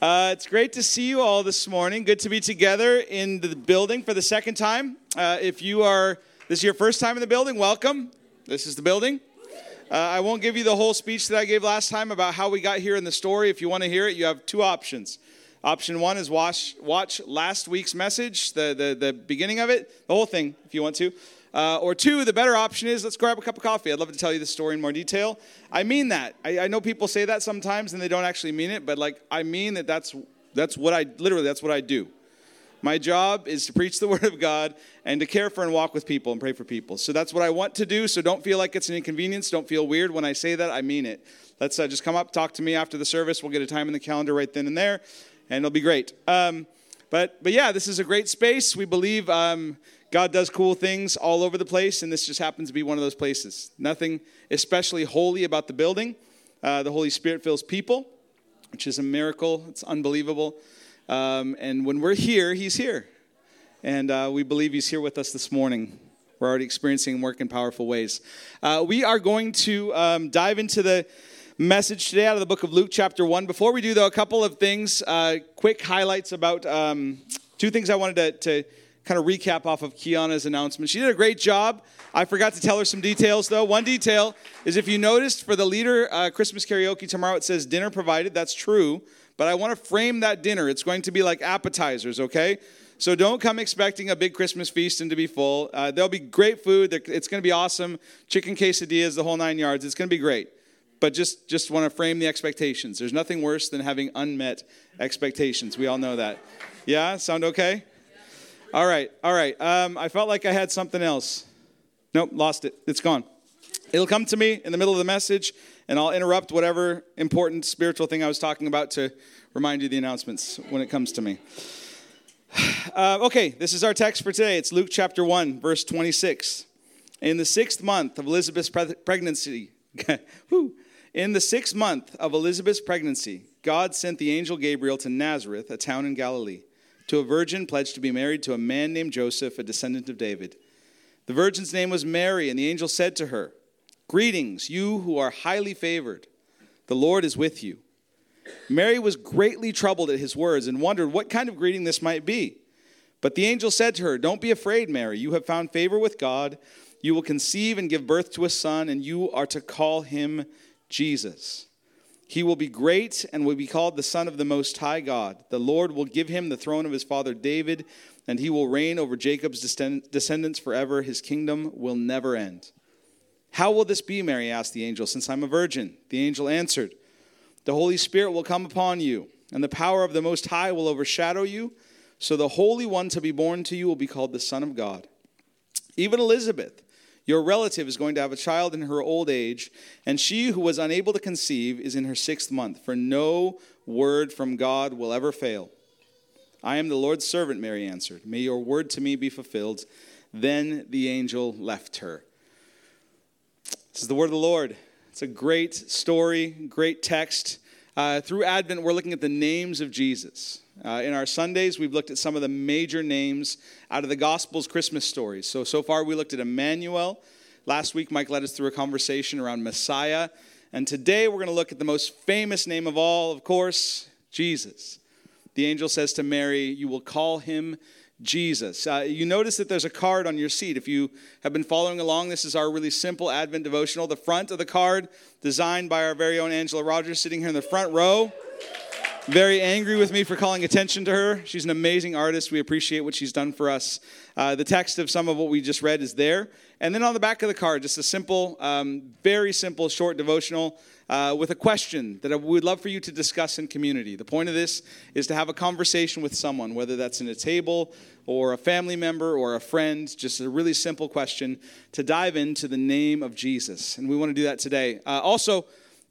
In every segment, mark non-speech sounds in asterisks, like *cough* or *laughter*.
Uh, it's great to see you all this morning. Good to be together in the building for the second time. Uh, if you are, this is your first time in the building, welcome. This is the building. Uh, I won't give you the whole speech that I gave last time about how we got here in the story. If you want to hear it, you have two options. Option one is watch, watch last week's message, the, the, the beginning of it, the whole thing, if you want to. Uh, or two, the better option is let's grab a cup of coffee. I'd love to tell you the story in more detail. I mean that. I, I know people say that sometimes and they don't actually mean it, but like I mean that that's that's what I literally that's what I do. My job is to preach the *laughs* word of God and to care for and walk with people and pray for people. So that's what I want to do. So don't feel like it's an inconvenience. Don't feel weird when I say that. I mean it. Let's uh, just come up, talk to me after the service. We'll get a time in the calendar right then and there, and it'll be great. Um, but but yeah, this is a great space. We believe. Um, God does cool things all over the place, and this just happens to be one of those places. Nothing especially holy about the building. Uh, the Holy Spirit fills people, which is a miracle. It's unbelievable. Um, and when we're here, He's here. And uh, we believe He's here with us this morning. We're already experiencing work in powerful ways. Uh, we are going to um, dive into the message today out of the book of Luke, chapter 1. Before we do, though, a couple of things, uh, quick highlights about um, two things I wanted to, to kind of recap off of Kiana's announcement. She did a great job. I forgot to tell her some details, though. One detail is if you noticed for the leader uh, Christmas karaoke tomorrow, it says dinner provided. That's true. But I want to frame that dinner. It's going to be like appetizers, okay? So don't come expecting a big Christmas feast and to be full. Uh, there'll be great food. It's going to be awesome. Chicken quesadillas, the whole nine yards. It's going to be great. But just, just want to frame the expectations. There's nothing worse than having unmet expectations. We all know that. Yeah? Sound okay? All right, all right. Um, I felt like I had something else. Nope, lost it. It's gone. It'll come to me in the middle of the message, and I'll interrupt whatever important spiritual thing I was talking about to remind you the announcements when it comes to me. *sighs* Uh, okay, this is our text for today. It's Luke chapter 1, verse 26. In the sixth month of Elizabeth's pre- pregnancy, *laughs* in the sixth month of Elizabeth's pregnancy, God sent the angel Gabriel to Nazareth, a town in Galilee to a virgin pledged to be married to a man named Joseph, a descendant of David. The virgin's name was Mary, and the angel said to her, Greetings, you who are highly favored. The Lord is with you. Mary was greatly troubled at his words and wondered what kind of greeting this might be. But the angel said to her, Don't be afraid, Mary. You have found favor with God. You will conceive and give birth to a son, and you are to call him Jesus. He will be great and will be called the Son of the Most High God. The Lord will give him the throne of his father David, and he will reign over Jacob's descendants forever. His kingdom will never end. How will this be, Mary asked the angel, since I'm a virgin? The angel answered, The Holy Spirit will come upon you, and the power of the Most High will overshadow you. So the Holy One to be born to you will be called the Son of God. Even Elizabeth, your relative is going to have a child in her old age, and she who was unable to conceive is in her sixth month, for no word from God will ever fail. I am the Lord's servant, Mary answered. May your word to me be fulfilled. Then the angel left her. This is the word of the Lord. It's a great story, great text. Uh, through Advent, we're looking at the names of Jesus. Uh, in our Sundays, we've looked at some of the major names out of the Gospel's Christmas stories. So, so far, we looked at Emmanuel. Last week, Mike led us through a conversation around Messiah. And today, we're going to look at the most famous name of all, of course, Jesus. The angel says to Mary, You will call him Jesus. Uh, you notice that there's a card on your seat. If you have been following along, this is our really simple Advent devotional. The front of the card, designed by our very own Angela Rogers, sitting here in the front row very angry with me for calling attention to her. She's an amazing artist. We appreciate what she's done for us. Uh, the text of some of what we just read is there. And then on the back of the card, just a simple, um, very simple, short devotional uh, with a question that we would love for you to discuss in community. The point of this is to have a conversation with someone, whether that's in a table or a family member or a friend, just a really simple question to dive into the name of Jesus. And we want to do that today. Uh, also,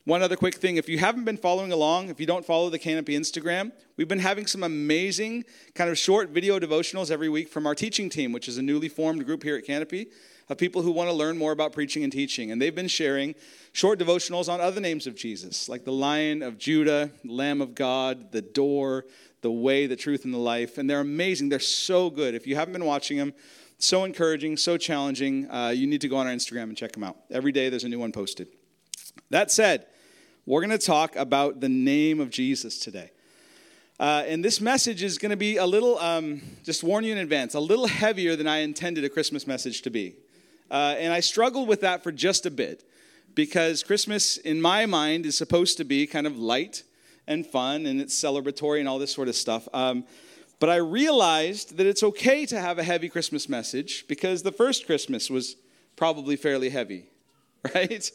one other quick thing if you haven't been following along, if you don't follow the Canopy Instagram, we've been having some amazing kind of short video devotionals every week from our teaching team, which is a newly formed group here at Canopy of people who want to learn more about preaching and teaching. And they've been sharing short devotionals on other names of Jesus, like the Lion of Judah, Lamb of God, the Door, the Way, the Truth, and the Life. And they're amazing. They're so good. If you haven't been watching them, so encouraging, so challenging, uh, you need to go on our Instagram and check them out. Every day there's a new one posted. That said, we're going to talk about the name of Jesus today. Uh, and this message is going to be a little, um, just warn you in advance, a little heavier than I intended a Christmas message to be. Uh, and I struggled with that for just a bit because Christmas, in my mind, is supposed to be kind of light and fun and it's celebratory and all this sort of stuff. Um, but I realized that it's okay to have a heavy Christmas message because the first Christmas was probably fairly heavy, *laughs* right?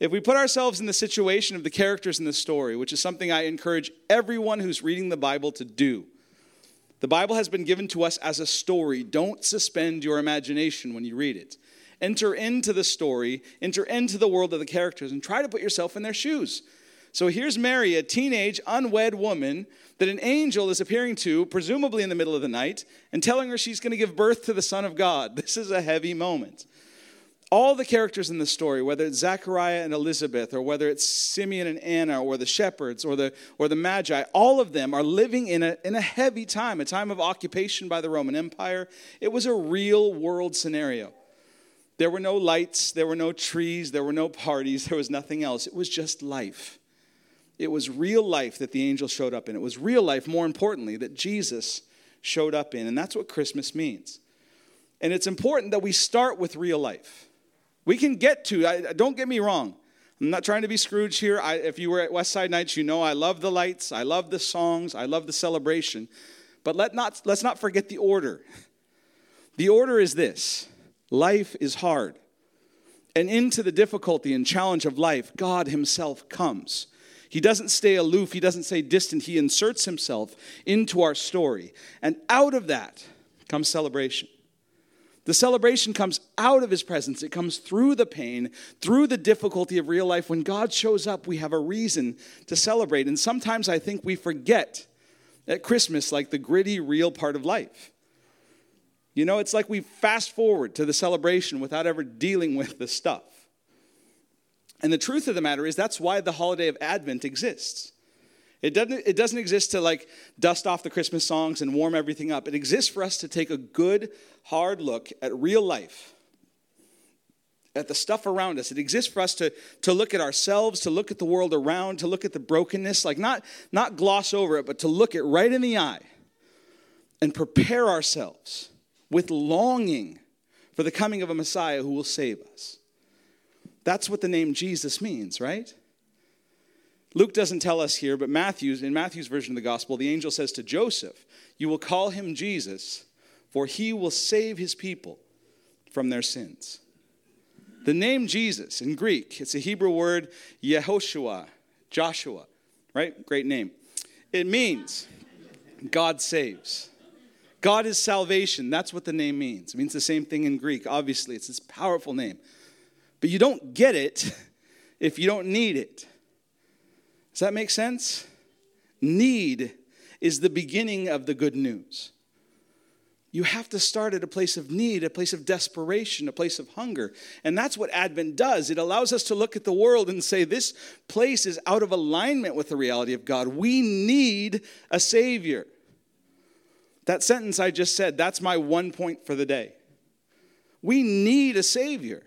If we put ourselves in the situation of the characters in the story, which is something I encourage everyone who's reading the Bible to do, the Bible has been given to us as a story. Don't suspend your imagination when you read it. Enter into the story, enter into the world of the characters, and try to put yourself in their shoes. So here's Mary, a teenage, unwed woman that an angel is appearing to, presumably in the middle of the night, and telling her she's going to give birth to the Son of God. *laughs* This is a heavy moment all the characters in the story, whether it's Zachariah and Elizabeth, or whether it's Simeon and Anna, or the shepherds, or the, or the Magi, all of them are living in a, in a heavy time, a time of occupation by the Roman Empire. It was a real world scenario. There were no lights, there were no trees, there were no parties, there was nothing else. It was just life. It was real life that the angel showed up in. It was real life, more importantly, that Jesus showed up in. And that's what Christmas means. And it's important that we start with real life. We can get to, I, don't get me wrong. I'm not trying to be Scrooge here. I, if you were at West Side Nights, you know I love the lights, I love the songs, I love the celebration. But let not, let's not forget the order. The order is this life is hard. And into the difficulty and challenge of life, God Himself comes. He doesn't stay aloof, He doesn't stay distant. He inserts Himself into our story. And out of that comes celebration. The celebration comes out of his presence. It comes through the pain, through the difficulty of real life. When God shows up, we have a reason to celebrate. And sometimes I think we forget at Christmas, like the gritty, real part of life. You know, it's like we fast forward to the celebration without ever dealing with the stuff. And the truth of the matter is, that's why the holiday of Advent exists. It doesn't, it doesn't exist to like dust off the Christmas songs and warm everything up. It exists for us to take a good, hard look at real life, at the stuff around us. It exists for us to, to look at ourselves, to look at the world around, to look at the brokenness, like not, not gloss over it, but to look it right in the eye and prepare ourselves with longing for the coming of a Messiah who will save us. That's what the name Jesus means, right? Luke doesn't tell us here, but Matthew's, in Matthew's version of the gospel, the angel says to Joseph, You will call him Jesus, for he will save his people from their sins. The name Jesus in Greek, it's a Hebrew word, Yehoshua, Joshua, right? Great name. It means God saves. God is salvation. That's what the name means. It means the same thing in Greek, obviously. It's this powerful name. But you don't get it *laughs* if you don't need it. Does that make sense? Need is the beginning of the good news. You have to start at a place of need, a place of desperation, a place of hunger. And that's what Advent does. It allows us to look at the world and say, this place is out of alignment with the reality of God. We need a Savior. That sentence I just said, that's my one point for the day. We need a Savior.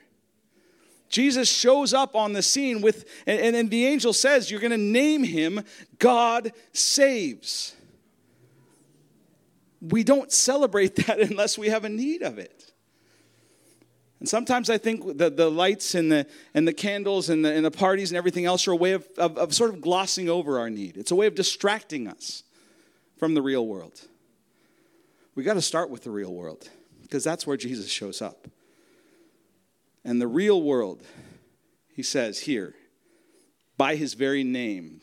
Jesus shows up on the scene with, and, and the angel says, You're going to name him God Saves. We don't celebrate *laughs* that unless we have a need of it. And sometimes I think the, the lights and the, and the candles and the, and the parties and everything else are a way of, of, of sort of glossing over our need. It's a way of distracting us from the real world. We got to start with the real world because that's where Jesus shows up. And the real world, he says here, by his very name,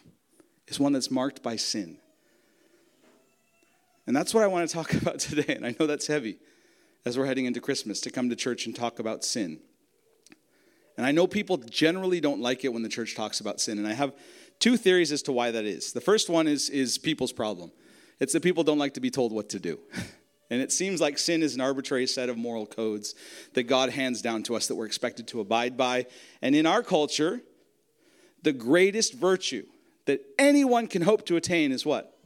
is one that's marked by sin. And that's what I want to talk *laughs* about today. And I know that's heavy as we're heading into Christmas to come to church and talk about sin. And I know people generally don't like it when the church talks about sin. And I have two theories as to why that is. The first one is, is people's problem it's that people don't like to be told what to do. *laughs* And it seems like sin is an arbitrary set of moral codes that God hands down to us that we're expected to abide by. And in our culture, the greatest virtue that anyone can hope to attain is what?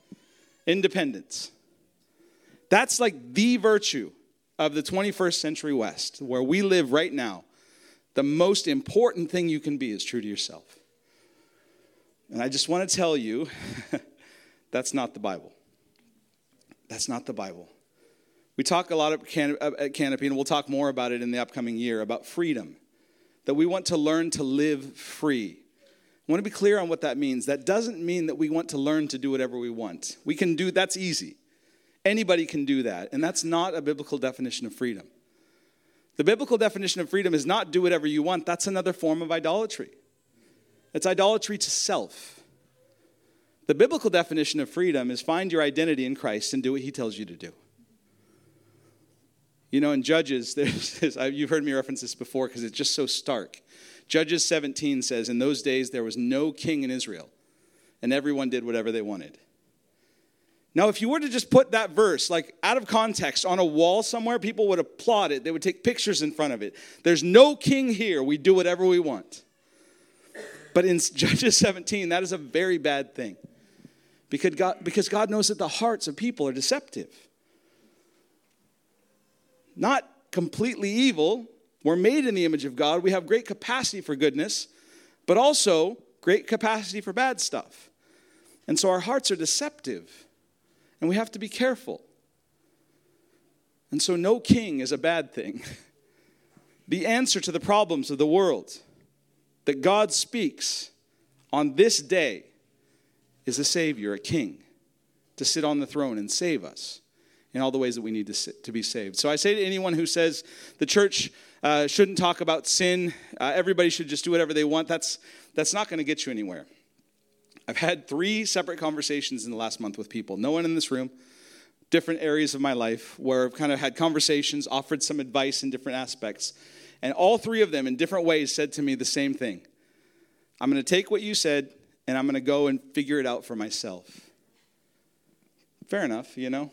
Independence. That's like the virtue of the 21st century West, where we live right now. The most important thing you can be is true to yourself. And I just want to tell you *laughs* that's not the Bible. That's not the Bible. We talk a lot uh, at Canopy, and we'll talk more about it in the upcoming year about freedom, that we want to learn to live free. I want to be clear on what that means. That doesn't mean that we want to learn to do whatever we want. We can do that's easy. Anybody can do that, and that's not a biblical definition of freedom. The biblical definition of freedom is not do whatever you want. That's another form of idolatry. It's idolatry to self. The biblical definition of freedom is find your identity in Christ and do what he tells you to do. You know, in Judges, *laughs* there's, you've heard me reference this before because it's just so stark. Judges 17 says, In those days there was no king in Israel, and everyone did whatever they wanted. Now, if you were to just put that verse, like out of context, on a wall somewhere, people would applaud it. They would take pictures in front of it. There's no king here. We do whatever we want. But in *laughs* Judges 17, that is a very bad thing. Because God, because God knows that the hearts of people are deceptive. Not completely evil. We're made in the image of God. We have great capacity for goodness, but also great capacity for bad stuff. And so our hearts are deceptive and we have to be careful. And so, no king is a bad thing. *laughs* The answer to the problems of the world that God speaks on this day is a Savior, a King, to sit on the throne and save us in all the ways that we need to, to be saved. So I say to anyone who says the church uh, shouldn't talk about sin, uh, everybody should just do whatever they want, that's, that's not going to get you anywhere. I've had three separate conversations in the last month with people, no one in this room, different areas of my life, where I've kind of had conversations, offered some advice in different aspects. And all three of them, in different ways, said to me the same thing I'm going to take what you said and I'm going to go and figure it out for myself. Fair enough, you know?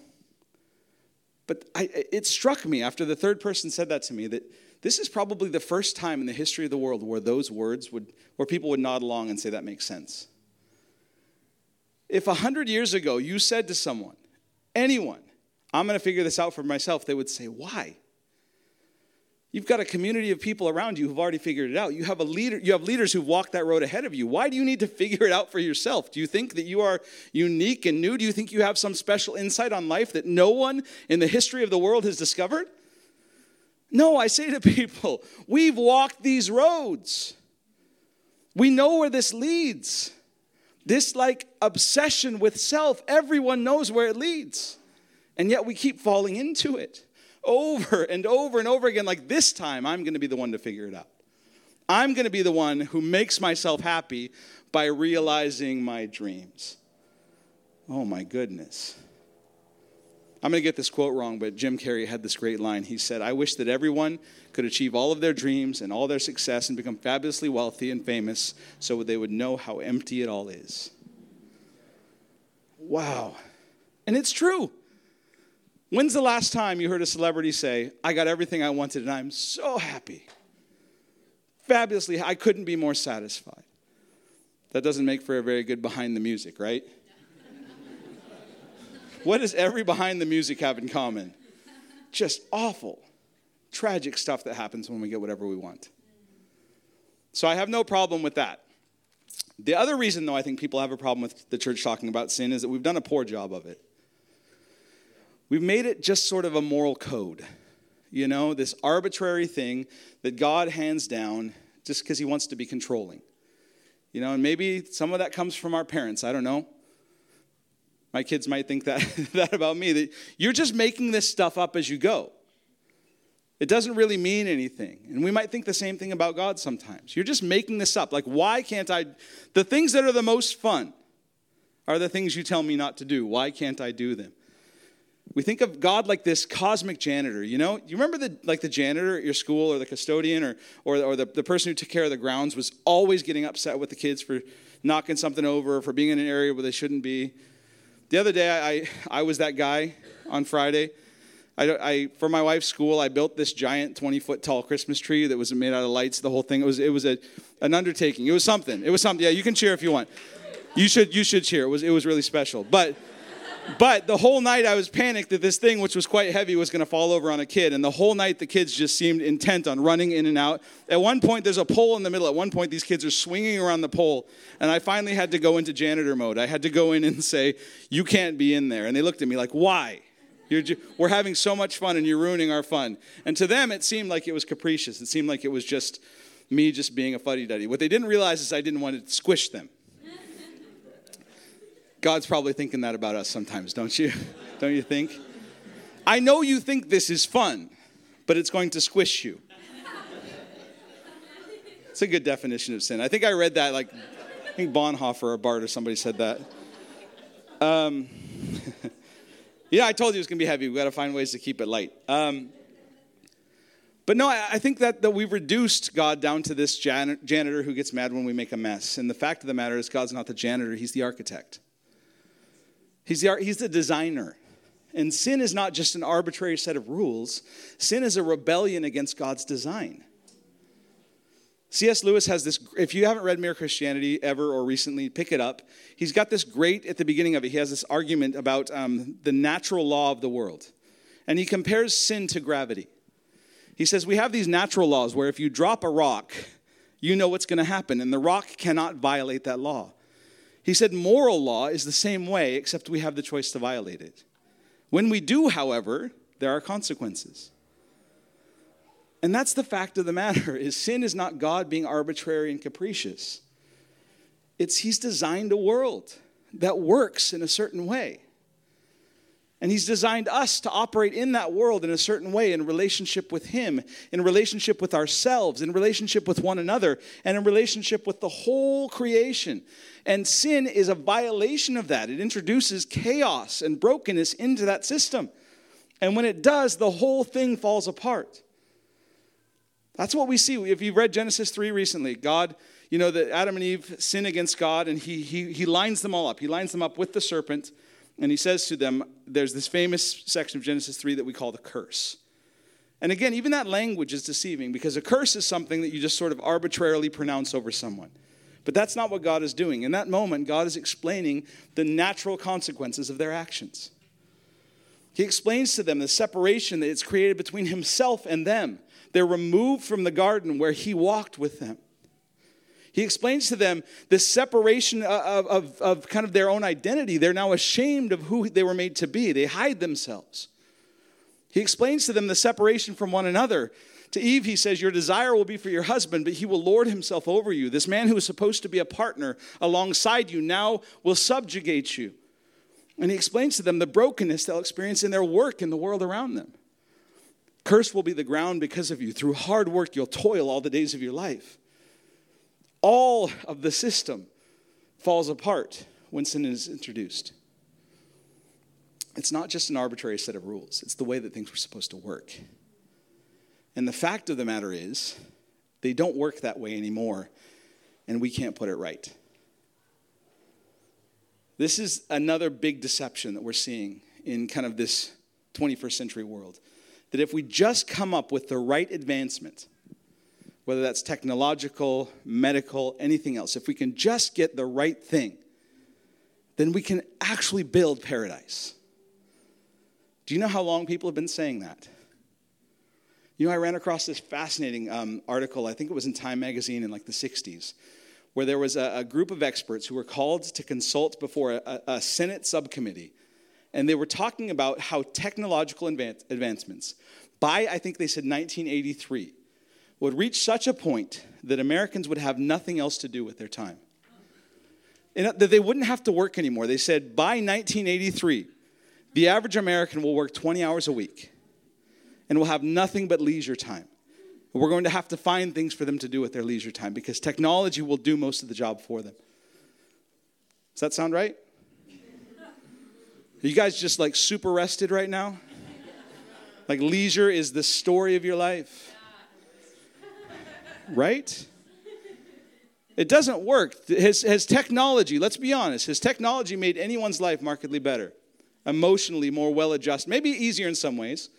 But I, it struck me after the third person said that to me that this is probably the first time in the history of the world where those words would, where people would nod along and say, that makes sense. If a hundred years ago you said to someone, anyone, I'm going to figure this out for myself, they would say, Why? You've got a community of people around you who've already figured it out. You have a leader, you have leaders who've walked that road ahead of you. Why do you need to *laughs* figure it out for yourself? Do you think that you are unique and new? Do you think you have some special insight on life that no one in the history of the world has discovered? No, I say to *laughs* people, we've walked these roads. We know where this leads. This like obsession with self, everyone knows where it leads. And yet we keep falling into it over and over and over again. Like this time, I'm going to be the one to figure it out. I'm going to be the one who makes myself happy by realizing my dreams. Oh my goodness. I'm going to get this quote wrong, but Jim Carrey had this great line. He said, I wish that everyone could achieve all of their dreams and all their success and become fabulously wealthy and famous so they would know how empty it all is. Wow. And it's true. When's the last time you heard a celebrity say, I got everything I wanted and I'm so happy? Fabulously, I couldn't be more satisfied. That doesn't make for a very good behind the music, right? *laughs* What does every behind the music have in common? Just awful, tragic stuff that happens when we get whatever we want. So I have no problem with that. The other reason, though, I think people have a problem with the church talking about sin is that we've done a poor job of it. We've made it just sort of a moral code, you know, this arbitrary thing that God hands down just because he wants to be controlling. You know, and maybe some of that comes from our parents, I don't know. My kids might think that, *laughs* that about me, that you're just making this stuff up as you go. It doesn't really mean anything. And we might think the same thing about God sometimes. You're just making this up. Like, why can't I? The things that are the most fun are the things you tell me not to do. Why can't I do them? We think of God like this cosmic janitor, you know? You remember the like the janitor at your school or the custodian or or, or the, the person who took care of the grounds was always getting upset with the kids for knocking something over or for being in an area where they shouldn't be. The other day, I, I was that guy on Friday. I, I, for my wife's school, I built this giant 20 foot tall Christmas tree that was made out of lights, the whole thing. It was, it was a, an undertaking. It was something. It was something. Yeah, you can cheer if you want. You should, you should cheer. It was, it was really special. But but the whole night I was panicked that this thing, which was quite heavy, was going to fall over on a kid. And the whole night the kids just seemed intent on running in and out. At one point, there's a pole in the middle. At one point, these kids are swinging around the pole. And I finally had to go into janitor mode. I had to go in and say, You can't be in there. And they looked at me like, Why? Ju- we're having so much fun and you're ruining our fun. And to them, it seemed like it was capricious. It seemed like it was just me just being a fuddy duddy. What they didn't realize is I didn't want to squish them. God's probably thinking that about us sometimes, don't you? *laughs* don't you think? I know you think this is fun, but it's going to squish you. It's a good definition of sin. I think I read that, like, I think Bonhoeffer or Barth or somebody said that. Um, *laughs* yeah, I told you it was going to be heavy. We've got to find ways to keep it light. Um, but no, I think that, that we've reduced God down to this jan- janitor who gets mad when we make a mess. And the fact of the matter is, God's not the janitor, He's the architect. He's the, he's the designer. And sin is not just an arbitrary set of rules, sin is a rebellion against God's design. C.S. Lewis has this, if you haven't read Mere Christianity ever or recently, pick it up. He's got this great, at the beginning of it, he has this argument about um, the natural law of the world. And he compares sin to gravity. He says, We have these natural laws where if you drop a rock, you know what's going to happen, and the rock cannot violate that law. He said moral law is the same way, except we have the choice to violate it. When we do, however, there are consequences. And that's the fact of the matter *laughs* is sin is not God being arbitrary and capricious. It's he's designed a world that works in a certain way. And He's designed us to operate in that world in a certain way, in relationship with Him, in relationship with ourselves, in relationship with one another, and in relationship with the whole creation. And sin is a violation of that. It introduces chaos and brokenness into that system. And when it does, the whole thing falls apart. That's what we see. If you've read Genesis 3 recently, God, you know, that Adam and Eve sin against God, and he, he, he lines them all up. He lines them up with the serpent and he says to them, there's this famous section of Genesis 3 that we call the curse. And again, even that language is deceiving because a curse is something that you just sort of arbitrarily pronounce over someone. But that's not what God is doing. In that moment, God is explaining the natural consequences of their actions. He explains to them the separation that it's created between himself and them. They're removed from the garden where he walked with them. He explains to them this separation of, of, of kind of their own identity. They're now ashamed of who they were made to be, they hide themselves. He explains to them the separation from one another. To Eve, he says, Your desire will be for your husband, but he will lord himself over you. This man who is supposed to be a partner alongside you now will subjugate you. And he explains to them the brokenness they'll experience in their work in the world around them. Cursed will be the ground because of you. Through hard work, you'll toil all the days of your life all of the system falls apart when sin is introduced. It's not just an arbitrary set of rules, it's the way that things were supposed to work. And the fact of the matter is, they don't work that way anymore, and we can't put it right. This is another big deception that we're seeing in kind of this 21st century world. That if we just come up with the right advancement, whether that's technological, medical, anything else, if we can just get the right thing, then we can actually build paradise. Do you know how long people have been saying that? You know, I ran across this fascinating um, article, I think it was in Time magazine in like the 60s, where there was a, a group of experts who were called to consult before a, a Senate subcommittee. And they were talking about how technological advance, advancements, by I think they said 1983, would reach such a point that Americans would have nothing else to do with their time. And that they wouldn't have to work anymore. They said by 1983, the average American will work 20 hours a week and will have nothing but leisure time. We're going to have to find things for them to do with their leisure time because technology will do most of the job for them. Does that sound right? Are you guys just like super rested right now? Like leisure is the story of your life right? It doesn't work. Has, technology, let's be honest, has technology made anyone's life markedly better? Emotionally more well adjusted, maybe easier in some ways.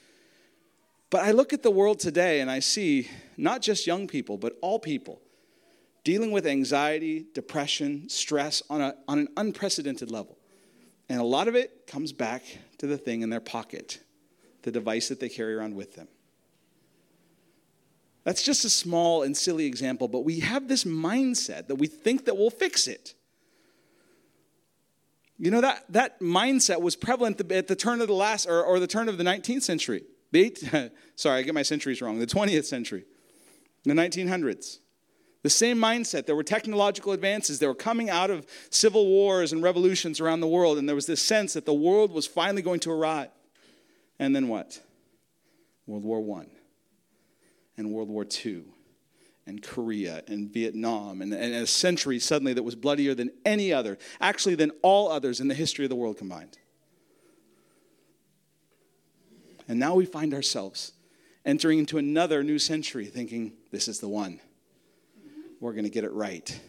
But I look at the world today and I see not just young people, but all people dealing with anxiety, depression, stress on, a, on an unprecedented level. And a lot of it comes back to the thing in their pocket, the device that they carry around with them. That's just a small and silly example, but we have this mindset that we think that we'll fix it. You know, that, that mindset was prevalent at the turn of the last, or, or the turn of the 19th century. The eight, *laughs* sorry, I get my centuries wrong. The 20th century, the 1900s. The same mindset. There were technological advances. They were coming out of civil wars and revolutions around the world, and there was this sense that the world was finally going to arrive. And then what? World War I and World War II and Korea and Vietnam, and, and a century suddenly that was bloodier than any other, actually, than all others in the history of the world combined. And now we find ourselves entering into another new century thinking, this is the one. We're going to get it right.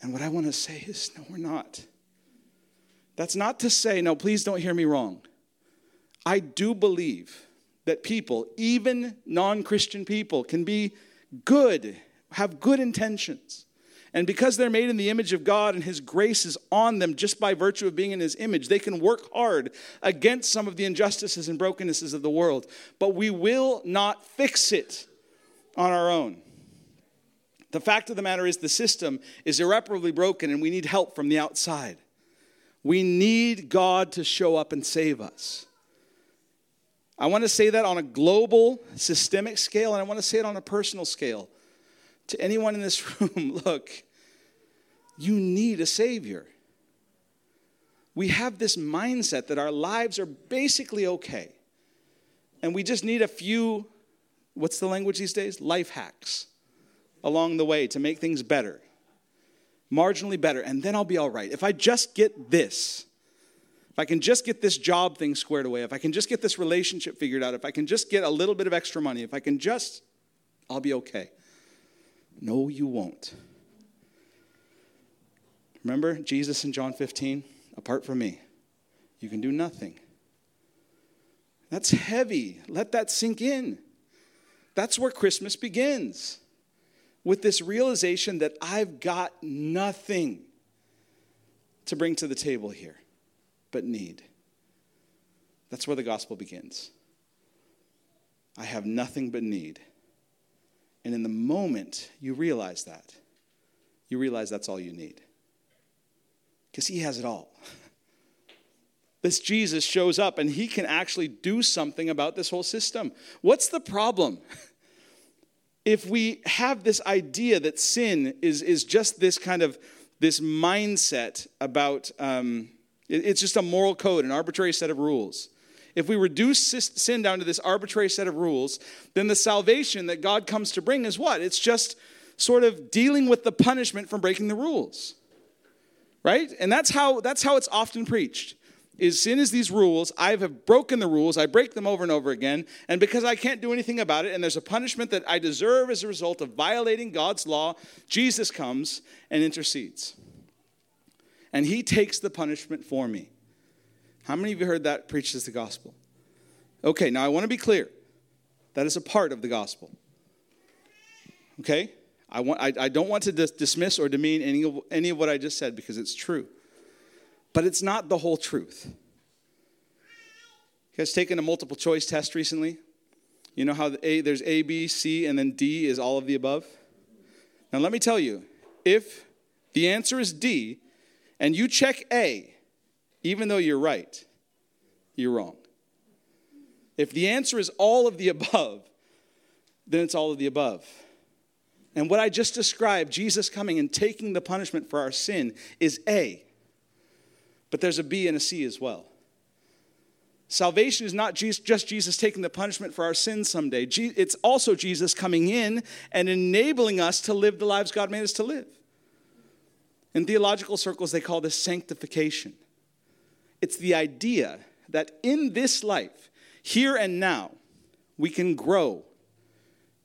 And what I want to say is, no, we're not. That's not to say, no, please don't hear me wrong. I do believe that people, even non Christian people, can be good, have good intentions. And because they're made in the image of God and His grace is on them just by virtue of being in His image, they can work hard against some of the injustices and brokennesses of the world. But we will not fix it on our own. The fact of the matter is, the system is irreparably broken and we need help from the outside. We need God to show up and save us. I want to say that on a global, systemic scale, and I want to say it on a personal scale. To anyone in this *laughs* room, look, you need a Savior. We have this mindset that our lives are basically okay. And we just need a few, what's the language these days? Life hacks along the way to make things better, marginally better, and then I'll be all right. If I just get this, if I can just get this job thing squared away, if I can just get this relationship figured out, if I can just get a little bit of extra money, if I can just, I'll be okay. No, you won't. Remember Jesus in John 15? Apart from me, you can do nothing. That's heavy. Let that sink in. That's where Christmas begins with this realization that I've got nothing to bring to the table here but need. That's where the gospel begins. I have nothing but need. And in the moment you realize that, you realize that's all you need. Because he has it all. *laughs* This Jesus shows up and he can actually do something about this whole system. What's the problem? *laughs* If we have this idea that sin is, is just this kind of this mindset about um, it's just a moral code, an arbitrary set of rules. If we reduce sin down to this arbitrary set of rules, then the salvation that God comes to bring is what? It's just sort of dealing with the punishment from breaking the rules. Right? And that's how that's how it's often preached. Is sin is these rules, I have broken the rules, I break them over and over again, and because I can't do anything about it and there's a punishment that I deserve as a result of violating God's law, Jesus comes and intercedes and he takes the punishment for me. How many of you heard that preached as the gospel? Okay, now I want to be clear. That is a part of the gospel. Okay? I, want, I, I don't want to dis- dismiss or demean any of, any of what I just said because it's true. But it's not the whole truth. You guys taken a multiple choice test recently? You know how the a, there's A, B, C, and then D is all of the above? Now, let me tell you if the answer is D, and you check A, even though you're right, you're wrong. If the answer is all of the above, then it's all of the above. And what I just described, Jesus coming and taking the punishment for our sin, is A. But there's a B and a C as well. Salvation is not just Jesus taking the punishment for our sins someday. It's also Jesus coming in and enabling us to live the lives God made us to live. In theological circles, they call this sanctification. It's the idea that in this life, here and now, we can grow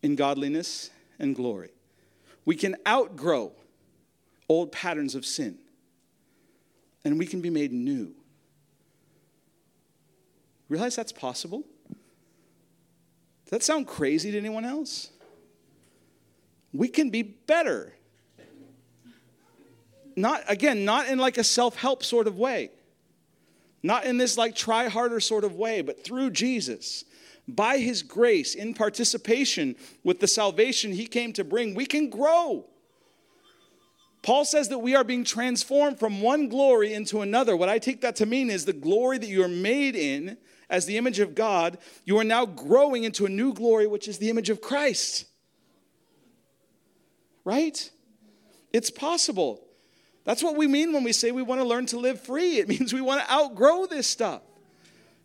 in godliness and glory. We can outgrow old patterns of sin, and we can be made new. Realize that's possible? Does that sound crazy to anyone else? We can be better not again, not in like a self-help sort of way. Not in this like try harder sort of way, but through Jesus. By his grace, in participation with the salvation he came to bring, we can grow. Paul says that we are being transformed from one glory into another. What I take that to mean is the glory that you are made in as the image of God, you are now growing into a new glory, which is the image of Christ. Right? It's possible. That's what we mean when we say we want to learn to live free. It means we want to outgrow this stuff.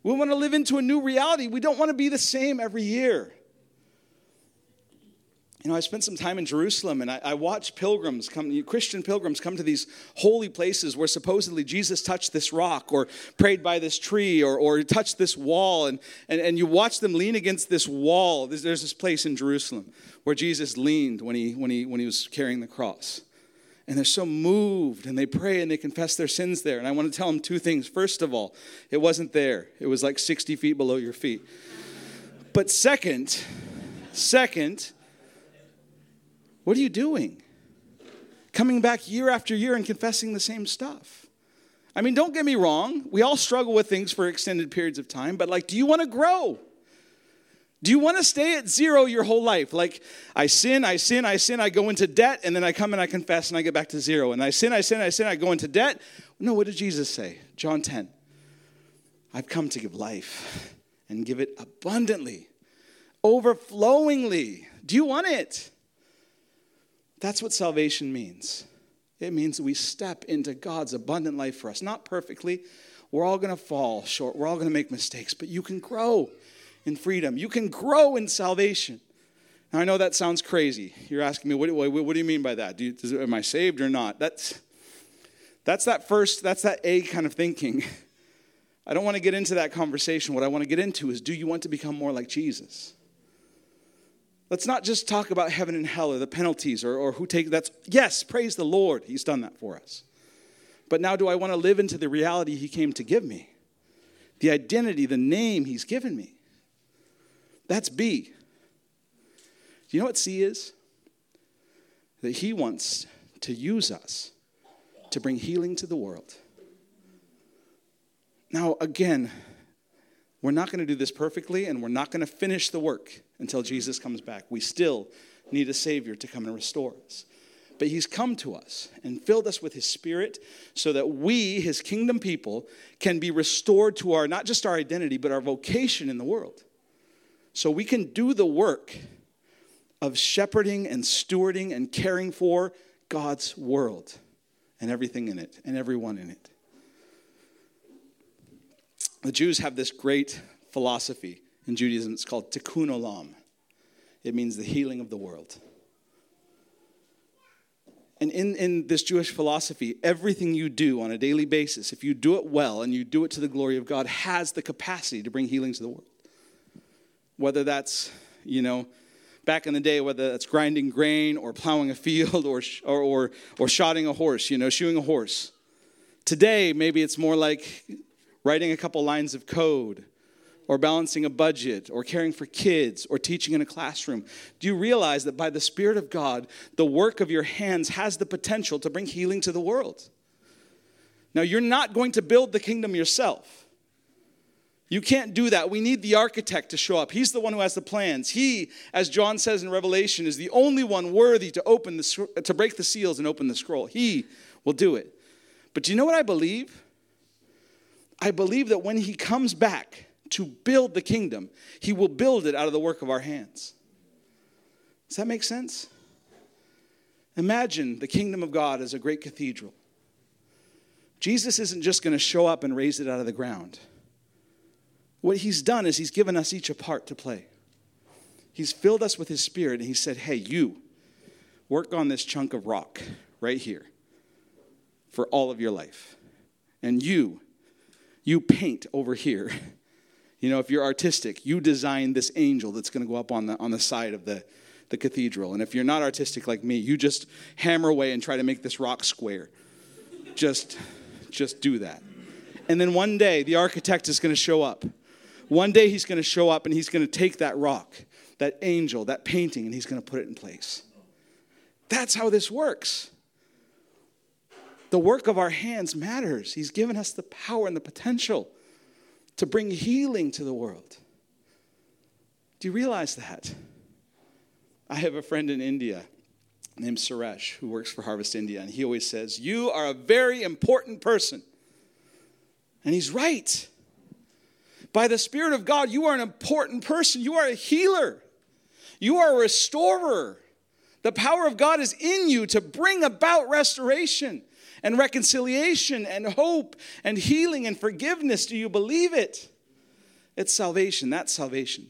We want to live into a new reality. We don't want to be the same every year. You know, I spent some time in Jerusalem and I, I, watched pilgrims come, Christian pilgrims come to these holy places where supposedly Jesus touched this rock or prayed by this tree or, or touched this wall. And, and, and you watch them lean against this wall. There's, there's this place in Jerusalem where Jesus leaned when he, when, he, when he was carrying the cross. And they're so moved and they pray and they confess their sins there. And I want to tell them two things. First of all, it wasn't there, it was like 60 feet below your feet. But second, second, what are you doing? Coming back year after year and confessing the same stuff. I mean, don't get me wrong. We all struggle with things for extended periods of time, but like, do you want to grow? Do you want to stay at zero your whole life? Like, I sin, I sin, I sin, I go into debt, and then I come and I confess and I get back to zero. And I sin, I sin, I sin, I go into debt. No, what did Jesus say? John 10. I've come to give life and give it abundantly, overflowingly. Do you want it? That's what salvation means. It means we step into God's abundant life for us. Not perfectly. We're all going to fall short. We're all going to make mistakes, but you can grow in freedom. You can grow in salvation. Now, I know that sounds crazy. You're asking me, what, what, what do you mean by that? Do you, am I saved or not? That's, that's that first, that's that A kind of thinking. *laughs* I don't want to get into that conversation. What I want to get into is do you want to become more like Jesus? Let's not just talk about heaven and hell or the penalties or, or who take that's yes, praise the Lord. He's done that for us. But now do I want to live into the reality he came to give me? The identity, the name he's given me. That's B. Do you know what C is? That he wants to use us to bring healing to the world. Now, again, we're not going to do this perfectly, and we're not going to finish the work until Jesus comes back. We still need a Savior to come and restore us. But He's come to us and filled us with His Spirit so that we, His kingdom people, can be restored to our, not just our identity, but our vocation in the world. So we can do the work of shepherding and stewarding and caring for God's world and everything in it and everyone in it. The Jews have this great philosophy in Judaism. It's called tikkun olam. It means the healing of the world. And in, in this Jewish philosophy, everything you do on a daily basis, if you do it well and you do it to the glory of God, has the capacity to bring healing to the world. Whether that's, you know, back in the day, whether that's grinding grain or plowing a field *laughs* or, or, or, or shodding a horse, you know, shoeing a horse. Today, maybe it's more like writing a couple lines of code or balancing a budget, or caring for kids, or teaching in a classroom, do you realize that by the Spirit of God, the work of your hands has the potential to bring healing to the world? Now, you're not going to build the kingdom yourself. You can't do that. We need the architect to show up. He's the one who has the plans. He, as John says in Revelation, is the only one worthy to open the to break the seals and open the scroll. He will do it. But do you know what I believe? I believe that when he comes back, to build the kingdom, he will build it out of the work of our hands. Does that make sense? Imagine the kingdom of God as a great cathedral. Jesus isn't just going to show up and raise it out of the ground. What he's done is he's given us each a part to play. He's filled us with his spirit and he said, Hey, you, work on this chunk of rock right here for all of your life. And you, you paint over here *laughs* You know, if you're artistic, you design this angel that's going to go up on the, on the side of the, the cathedral. And if you're not artistic like me, you just hammer away and try to make this rock square. Just, just do that. And then one day, the architect is going to show up. One day, he's going to show up and he's going to take that rock, that angel, that painting, and he's going to put it in place. That's how this works. The work of our hands matters. He's given us the power and the potential to bring healing to the world. Do you realize that? I have a friend in India named Suresh who works for Harvest India, and he always says, You are a very important person. And he's right. By the Spirit of God, you are an important person. You are a healer, you are a restorer. The power of God is in you to bring about restoration and reconciliation and hope and healing and forgiveness. Do you believe it? It's salvation. That's salvation.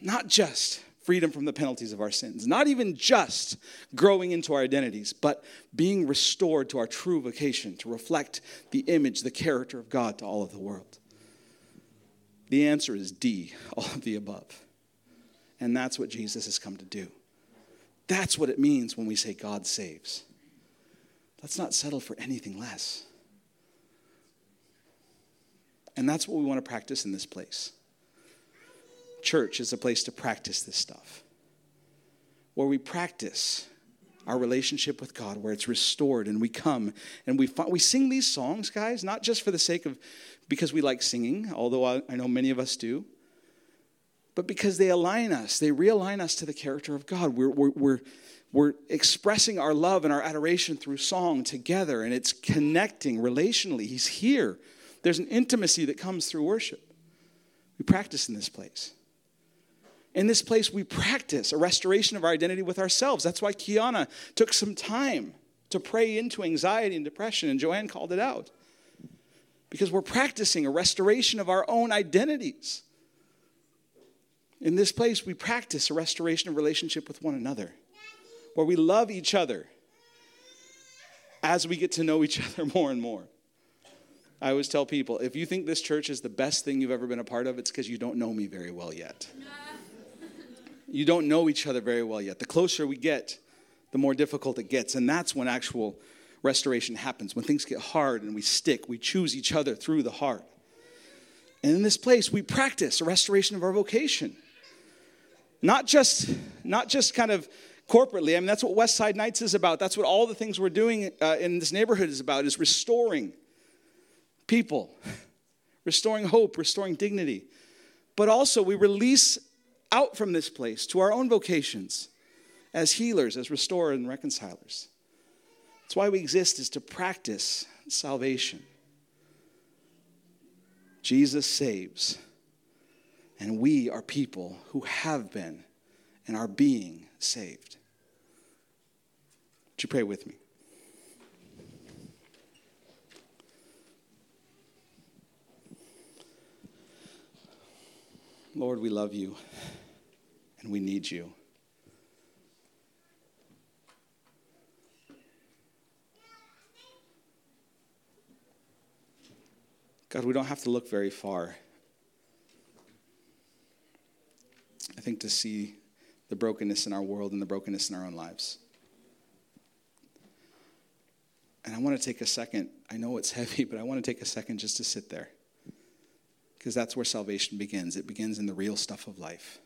Not just freedom from the penalties of our sins, not even just growing into our identities, but being restored to our true vocation to reflect the image, the character of God to all of the world. The answer is D, *laughs* all of the above. And that's what Jesus has come to do. That's what it means when we say God saves. Let's not settle for anything less. And that's what we want to practice in this place church is a place to practice this stuff, where we practice our relationship with God, where it's restored, and we come and we we sing these songs, guys, not just for the sake of because we like singing, although I, I know many of us do, but because they align us, they realign us to the character of God. We're, we're, we're, we're expressing our love and our adoration through song together, and it's connecting relationally. He's here. There's an intimacy that comes through worship. We practice in this place. In this place, we practice a restoration of our identity with ourselves. That's why Kiana took some time to pray into anxiety and depression, and Joanne called it out. Because we're practicing a restoration of our own identities. In this place, we practice a restoration of relationship with one another, where we love each other as we get to know each *laughs* other more and more. I always tell people if you think this church is the best thing you've ever been a part of, it's because you don't know me very well yet *laughs* you don't know each other very well yet. The closer we get, the more difficult it gets. And that's when actual restoration happens. When things get hard and we stick, we choose each other through the hard. And in this place, we practice a restoration of our vocation. Not just, not just kind of corporately. I mean, that's what West Side Nights is about. That's what all the things we're doing uh, in this neighborhood is about, is restoring people, restoring hope, restoring dignity. But also, we release out from this place to our own vocations as healers, as restorers and reconcilers. That's why we exist, is to practice salvation. Jesus saves, and we are people who have been and are being saved. Would you pray with me? Lord, we love you and we need you. God, we don't have to look very far. I think to see the brokenness in our world and the brokenness in our own lives. And I want to take a second. I know it's *laughs* heavy, but I want to take a second just to sit there. Because that's where salvation begins. It begins in the real stuff of life.